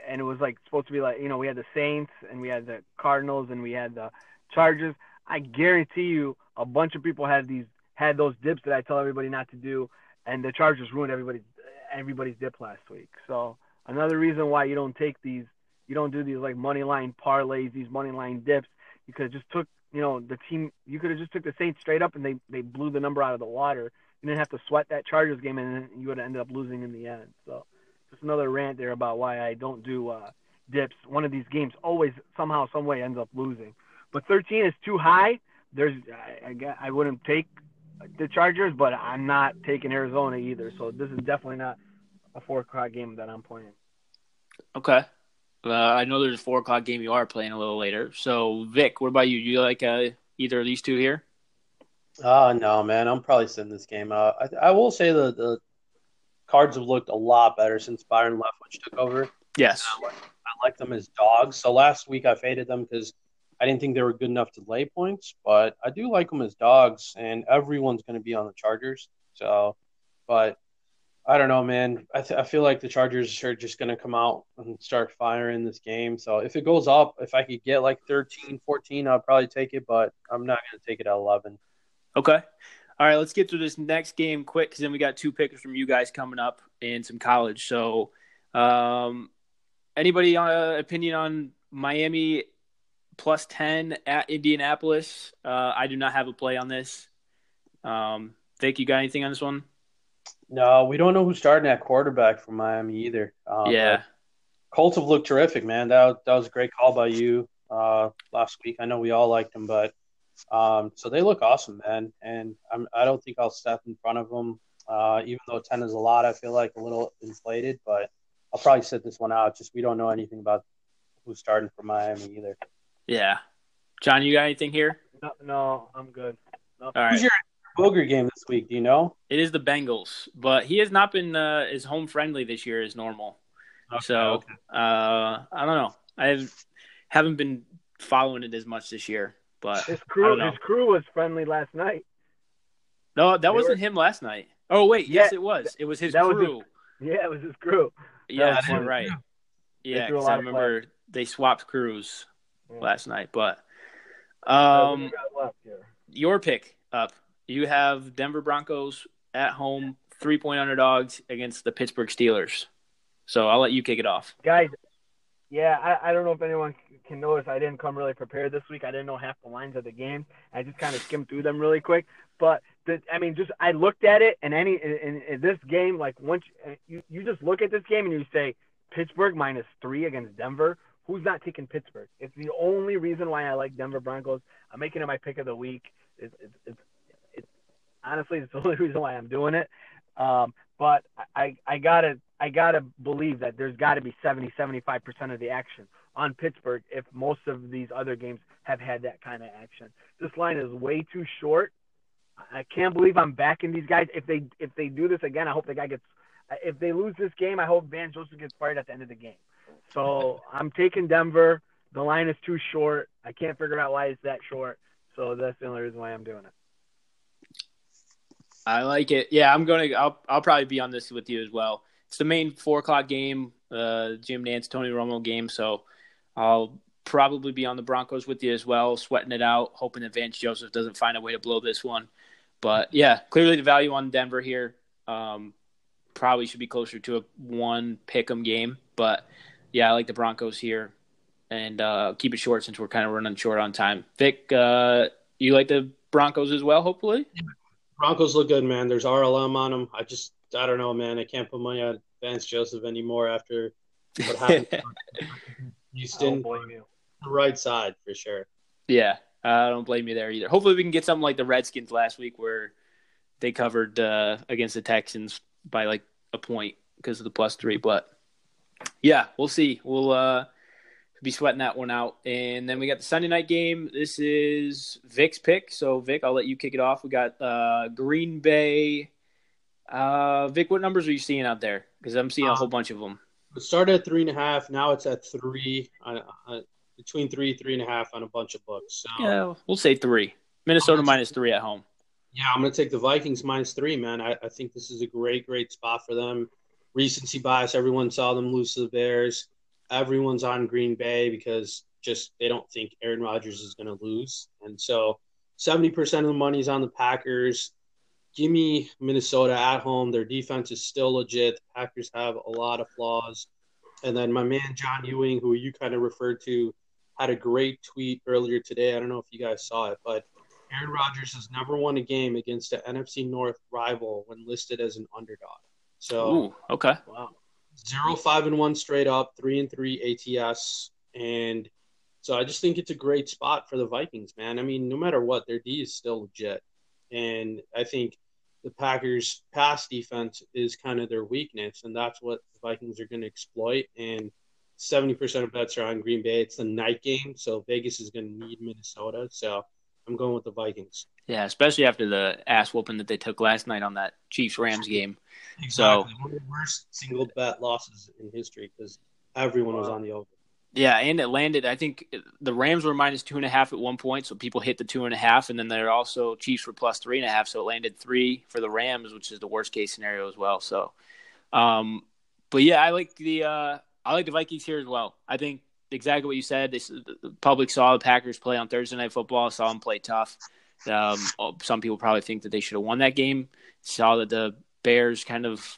and it was like supposed to be like you know we had the Saints and we had the Cardinals and we had the Chargers. I guarantee you, a bunch of people had these had those dips that I tell everybody not to do, and the Chargers ruined everybody's everybody's dip last week. So another reason why you don't take these, you don't do these like money line parlays, these money line dips. You could have just took you know the team. You could have just took the Saints straight up and they they blew the number out of the water. You didn't have to sweat that Chargers game, and you would have ended up losing in the end. So, just another rant there about why I don't do uh, dips. One of these games always somehow, some way ends up losing. But 13 is too high. There's, I, I, I wouldn't take the Chargers, but I'm not taking Arizona either. So this is definitely not a four o'clock game that I'm playing. Okay. Uh, I know there's a four o'clock game you are playing a little later. So, Vik, what about you? You like uh, either of these two here? Oh no, man! I'm probably sitting this game out. I, I will say the the Cards have looked a lot better since Byron Leftwich took over. Yes. I like, I like them as dogs. So last week I faded them because I didn't think they were good enough to lay points, but I do like them as dogs, and everyone's going to be on the Chargers. So, but I don't know, man. I, th- I feel like the Chargers are just going to come out and start firing this game. So if it goes up, if I could get like 13, 14, I'd probably take it, but I'm not going to take it at 11. Okay. All right, let's get through this next game quick because then we got two picks from you guys coming up and some college. So, um, anybody uh, opinion on Miami plus 10 at Indianapolis? Uh, I do not have a play on this. Um, you got anything on this one? No, we don't know who's starting at quarterback for Miami either. Um, yeah. Colts have looked terrific, man. That that was a great call by you uh, last week. I know we all liked them, but um, so they look awesome, man. And I'm, I don't think I'll step in front of them, uh, even though ten is a lot. I feel like a little inflated, but I'll probably sit this one out. Just we don't know anything about who's starting for Miami either. Yeah. Jon, you got anything here? No, no I'm good. No. All right. Who's your booger game this week? Do you know? It is the Bengals, but he has not been uh, as home friendly this year as normal. so okay. uh, I don't know. I haven't been following it as much this year, but His I crew, don't know. his crew was friendly last night. no, that They wasn't were- him last night. Oh wait, yes, Yeah, it was. It was his that was crew. Yeah, it was his crew. yeah, was you're right. Yeah, threw a 'cause I lot of remember they swapped crews Yeah. last night. But um, left here? your pick up. You have Denver Broncos at home, three point underdogs against the Pittsburgh Steelers. So I'll let you kick it off. guys. Yeah, I, I don't know if anyone can notice. I didn't come really prepared this week. I didn't know half the lines of the game. I just kind of skimmed through them really quick. But the, I mean, just I looked at it, and any in, in, this game, like once uh, you you just look at this game and you say Pittsburgh minus three against Denver. Who's not taking Pittsburgh? It's the only reason why I like Denver Broncos. I'm making it my pick of the week. It's it's, it's honestly it's the only reason why I'm doing it. Um, but I, I gotta I gotta believe that there's got to be 70 75 percent of the action on Pittsburgh if most of these other games have had that kind of action. This line is way too short. I can't believe I'm backing these guys. If they if they do this again, I hope the guy gets. If they lose this game, I hope Vance Joseph gets fired at the end of the game. So I'm taking Denver. the line is too short. I can't figure out why it's that short. So that's the only reason why I'm doing it. I like it. Yeah, I'm gonna. I'll I'll probably be on this with you as well. It's the main four o'clock game, uh, Jim Nantz, Tony Romo game. So I'll probably be on the Broncos with you as well, sweating it out, hoping that Vance Joseph doesn't find a way to blow this one. But yeah, clearly the value on Denver here um, probably should be closer to a one pick'em game. But yeah, I like the Broncos here, and uh, keep it short since we're kind of running short on time. Vik, uh, you like the Broncos as well? Hopefully. Broncos look good, man. There's RLM on them. I just, I don't know, man. I can't put money on Vance Joseph anymore after what happened. Houston, the right side for sure. Yeah, I don't blame you there either. Hopefully, we can get something like the Redskins last week, where they covered uh, against the Texans by like a point because of the plus three. But yeah, we'll see. We'll uh, be sweating that one out. And then we got the Sunday night game. This is Vik's pick. So Vik, I'll let you kick it off. We got uh, Green Bay. Uh, Vik, what numbers are you seeing out there? Because I'm seeing a whole bunch of them. It started at three and a half. Now it's at three. Uh, uh, between three, three and a half on a bunch of books. So, yeah, we'll say three. Minnesota minus three at home. Yeah, I'm going to take the Vikings minus three, man. I, I think this is a great, great spot for them. Recency bias. Everyone saw them lose to the Bears everyone's on Green Bay because just they don't think Aaron Rodgers is going to lose. And so 70% of the money is on the Packers. Give me Minnesota at home. Their defense is still legit. The Packers have a lot of flaws. And then my man John Ewing, who you kind of referred to, had a great tweet earlier today. I don't know if you guys saw it, but Aaron Rodgers has never won a game against an NFC North rival when listed as an underdog. So, Ooh, okay. Wow zero five and one straight up, three and three ATS, and so I just think it's a great spot for the Vikings, man. I mean, no matter what, their D is still legit, and I think the Packers' pass defense is kind of their weakness, and that's what the Vikings are going to exploit. And seventy percent of bets are on Green Bay. It's the night game, so Vegas is going to need Minnesota. So I'm going with the Vikings. Yeah, especially after the ass whooping that they took last night on that Chiefs Rams game. Exactly. So one of the worst single bet losses in history because everyone was on the over. Yeah, and it landed. I think the Rams were minus two and a half at one point, so people hit the two and a half, and then they're also Chiefs were plus three and a half, so it landed three for the Rams, which is the worst case scenario as well. So, um, but yeah, I like the uh, I like the Vikings here as well. I think exactly what you said. The public saw the Packers play on Thursday Night Football, saw them play tough. Um, some people probably think that they should have won that game. Saw that the Bears kind of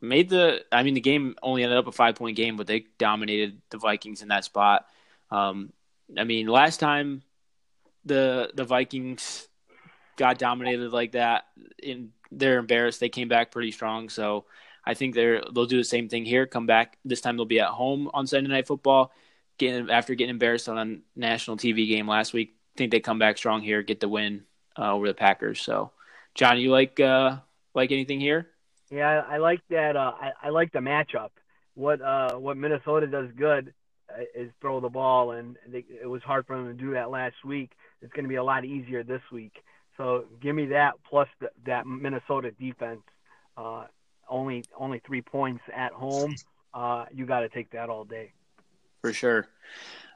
made the. I mean, the game only ended up a five point game, but they dominated the Vikings in that spot. Um, I mean, last time the the Vikings got dominated like that, in they're embarrassed. They came back pretty strong, so I think they're they'll do the same thing here. Come back this time. They'll be at home on Sunday Night Football. Getting after getting embarrassed on a national TV game last week, I think they come back strong here, get the win uh, over the Packers. So, Jon, you like uh, like anything here? Yeah, I, I like that. Uh, I, I like the matchup. What uh, what Minnesota does good uh, is throw the ball, and they, it was hard for them to do that last week. It's going to be a lot easier this week. So give me that plus the, that Minnesota defense. Uh, only only three points at home. You got to take that all day. For sure.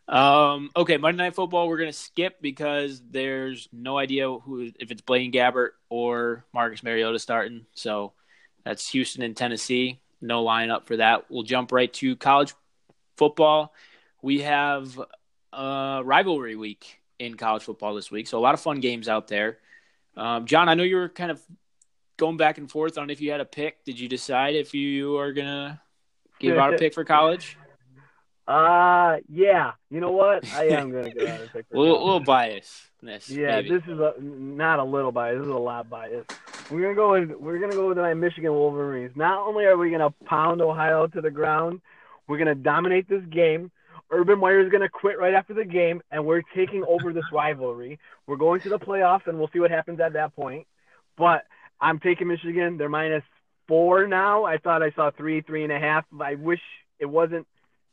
Um, okay, Monday Night Football we're gonna skip because there's no idea who if it's Blaine Gabbert or Marcus Mariota starting. So that's Houston and Tennessee. No lineup for that. We'll jump right to college football. We have a rivalry week in college football this week, so a lot of fun games out there. Um, Jon, I know you were kind of going back and forth on if you had a pick. Did you decide if you are gonna give out a pick for college? Uh, yeah. You know what? I am gonna go out and pick. a little, little bias. Yeah, maybe. this is a, not a little bias. This is a lot bias. We're gonna go with we're gonna go with my Michigan Wolverines. Not only are we gonna pound Ohio to the ground, we're gonna dominate this game. Urban Meyer is gonna quit right after the game, and we're taking over this rivalry. We're going to the playoffs, and we'll see what happens at that point. But I'm taking Michigan. They're minus four now. I thought I saw three, three and a half. I wish it wasn't.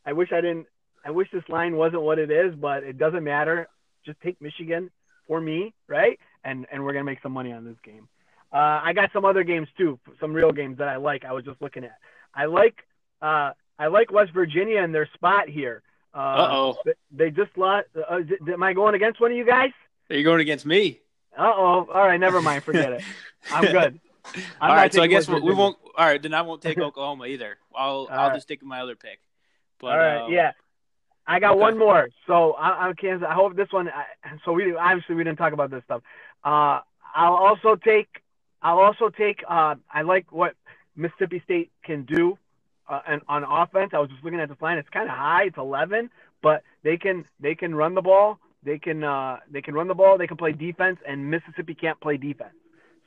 I wish I didn't. I wish this line wasn't what it is, but it doesn't matter. Just take Michigan for me, right? And and we're gonna make some money on this game. Uh, I got some other games too, some real games that I like. I was just looking at. I like uh, I like West Virginia and their spot here. Uh oh. They, just lost. Uh, am I going against one of you guys? Are you going against me? Uh oh. All right, never mind. Forget it. I'm good. I'm all right, so I guess we, we won't. All right, then I won't take Oklahoma either. I'll All I'll right. just stick with my other pick. But All right, um, yeah. I got okay. one more. So I, I'm Kansas. I hope this one. I, so we obviously we didn't talk about this stuff. Uh, I'll also take. I'll also take. Uh, I like what Mississippi State can do, uh, and on offense. I was just looking at this line. It's kind of high. It's 11, but they can they can run the ball. They can uh, they can run the ball. They can play defense, and Mississippi can't play defense.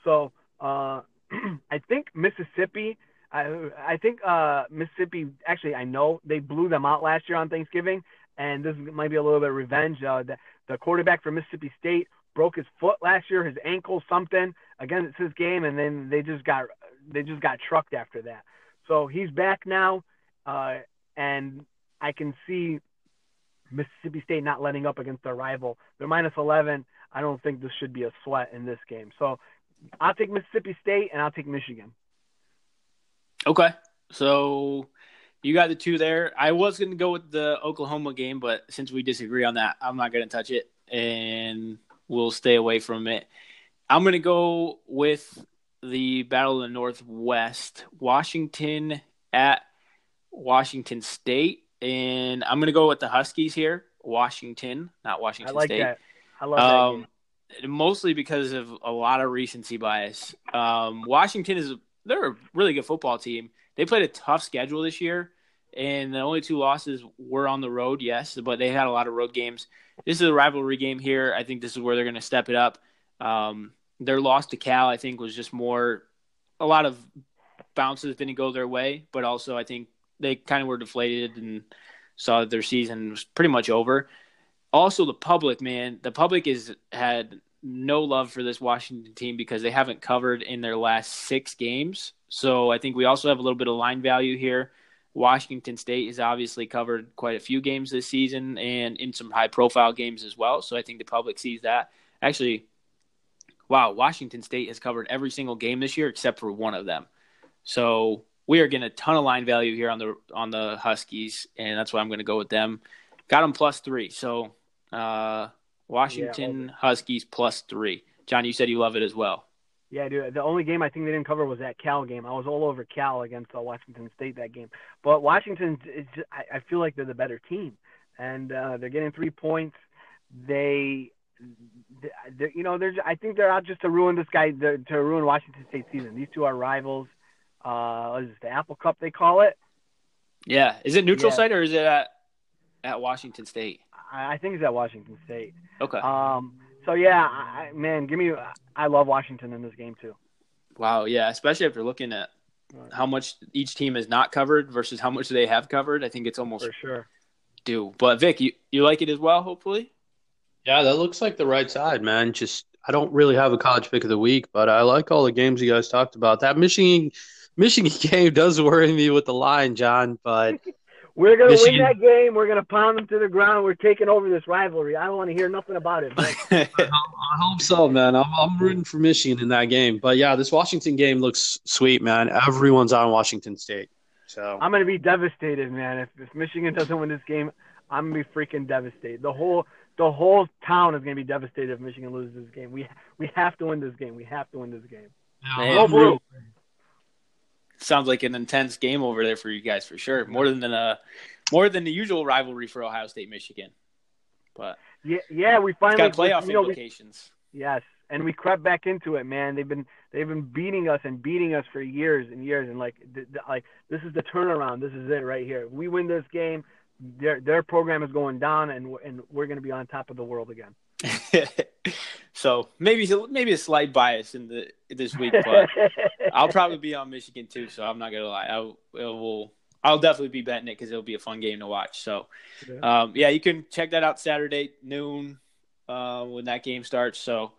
So uh, I think Mississippi. I I think uh, Mississippi. Actually, I know they blew them out last year on Thanksgiving, and this might be a little bit of revenge. Uh, the, the quarterback for Mississippi State broke his foot last year, his ankle, something. Again, it's his game, and then they just got they just got trucked after that. So he's back now, uh, and I can see Mississippi State not letting up against their rival. They're minus 11. I don't think this should be a sweat in this game. So I'll take Mississippi State and I'll take Michigan. Okay, so you got the two there. I was going to go with the Oklahoma game, but since we disagree on that, I'm not going to touch it, and we'll stay away from it. I'm going to go with the Battle of the Northwest, Washington at Washington State, and I'm going to go with the Huskies here, Washington, not Washington I like State. that. I love that Um, game. mostly because of a lot of recency bias. Um, Washington is they're a really good football team. They played a tough schedule this year, and the only two losses were on the road. Yes, but they had a lot of road games. This is a rivalry game here. I think this is where they're going to step it up. Um, their loss to Cal, I think, was just more a lot of bounces didn't go their way, but also I think they kind of were deflated and saw that their season was pretty much over also the public man the public is had no love for this washington team because they haven't covered in their last six games. So i think we also have a little bit of line value here. Washington state has obviously covered quite a few games this season and in some high profile games as well. So i think the public sees that. Actually wow washington state has covered every single game this year except for one of them. So we are getting a ton of line value here on the on the huskies and that's why i'm going to go with them. Got them plus three. So uh, Washington Huskies plus three. Jon, you said you love it as well. Yeah, dude. The only game I think they didn't cover was that Cal game. I was all over Cal against uh, Washington State that game. But Washington, is just, I, I feel like they're the better team, and uh, they're getting three points. They, they you know, they're. I think they're out just to ruin this guy, to, to ruin Washington State season. These two are rivals. Uh, is the Apple Cup they call it? Yeah, is it neutral Yeah. site or is it at at Washington State? I, I think he's at Washington State. Okay. Um. So yeah, I, I- man, give me. I love Washington in this game too. wow. Yeah, especially after looking at how much each team has not covered versus how much they have covered. I think it's almost For sure. due. But Vik, you you like it as well? Hopefully. Yeah, that looks like the right side, man. Just I don't really have a college pick of the week, but I like all the games you guys talked about. That Michigan Michigan game does worry me with the line, Jon, but We're gonna Michigan- win that game. We're gonna pound them to the ground. We're taking over this rivalry. I don't want to hear nothing about it. Vik. I hope so, man. I'm, I'm rooting for Michigan in that game. But yeah, this Washington game looks sweet, man. Everyone's on Washington State. So I'm gonna be devastated, man. If, if Michigan doesn't win this game, I'm gonna be freaking devastated. The whole the whole town is gonna be devastated if Michigan loses this game. We we have to win this game. We have to win this game. Man. Go blue. Sounds like an intense game over there for you guys for sure. Mm-hmm. More than a more than the usual rivalry for Ohio State Michigan. But Yeah, yeah. We finally got playoff you know, we- implications. Yes, and we crept back into it, man. They've been they've been beating us and beating us for years and years, and like th- th- like this is the turnaround. This is it right here. If we win this game, their their program is going down, and and we're going to be on top of the world again. so maybe maybe a slight bias in the this week, but I'll probably be on Michigan too. So I'm not gonna lie. I will. I'll definitely be betting it because it'll be a fun game to watch. So, um, yeah, you can check that out Saturday noon uh, when that game starts. So,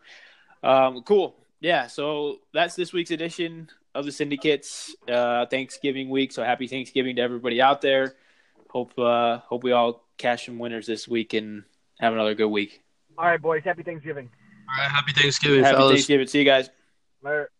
um, cool. Yeah. So that's this week's edition of the Syndicates uh, Thanksgiving week. So happy Thanksgiving to everybody out there. Hope uh, hope we all cash some winners this week and have another good week. All right, boys. Happy Thanksgiving. all right, happy Thanksgiving, Happy fellas. Thanksgiving. See you guys. Later.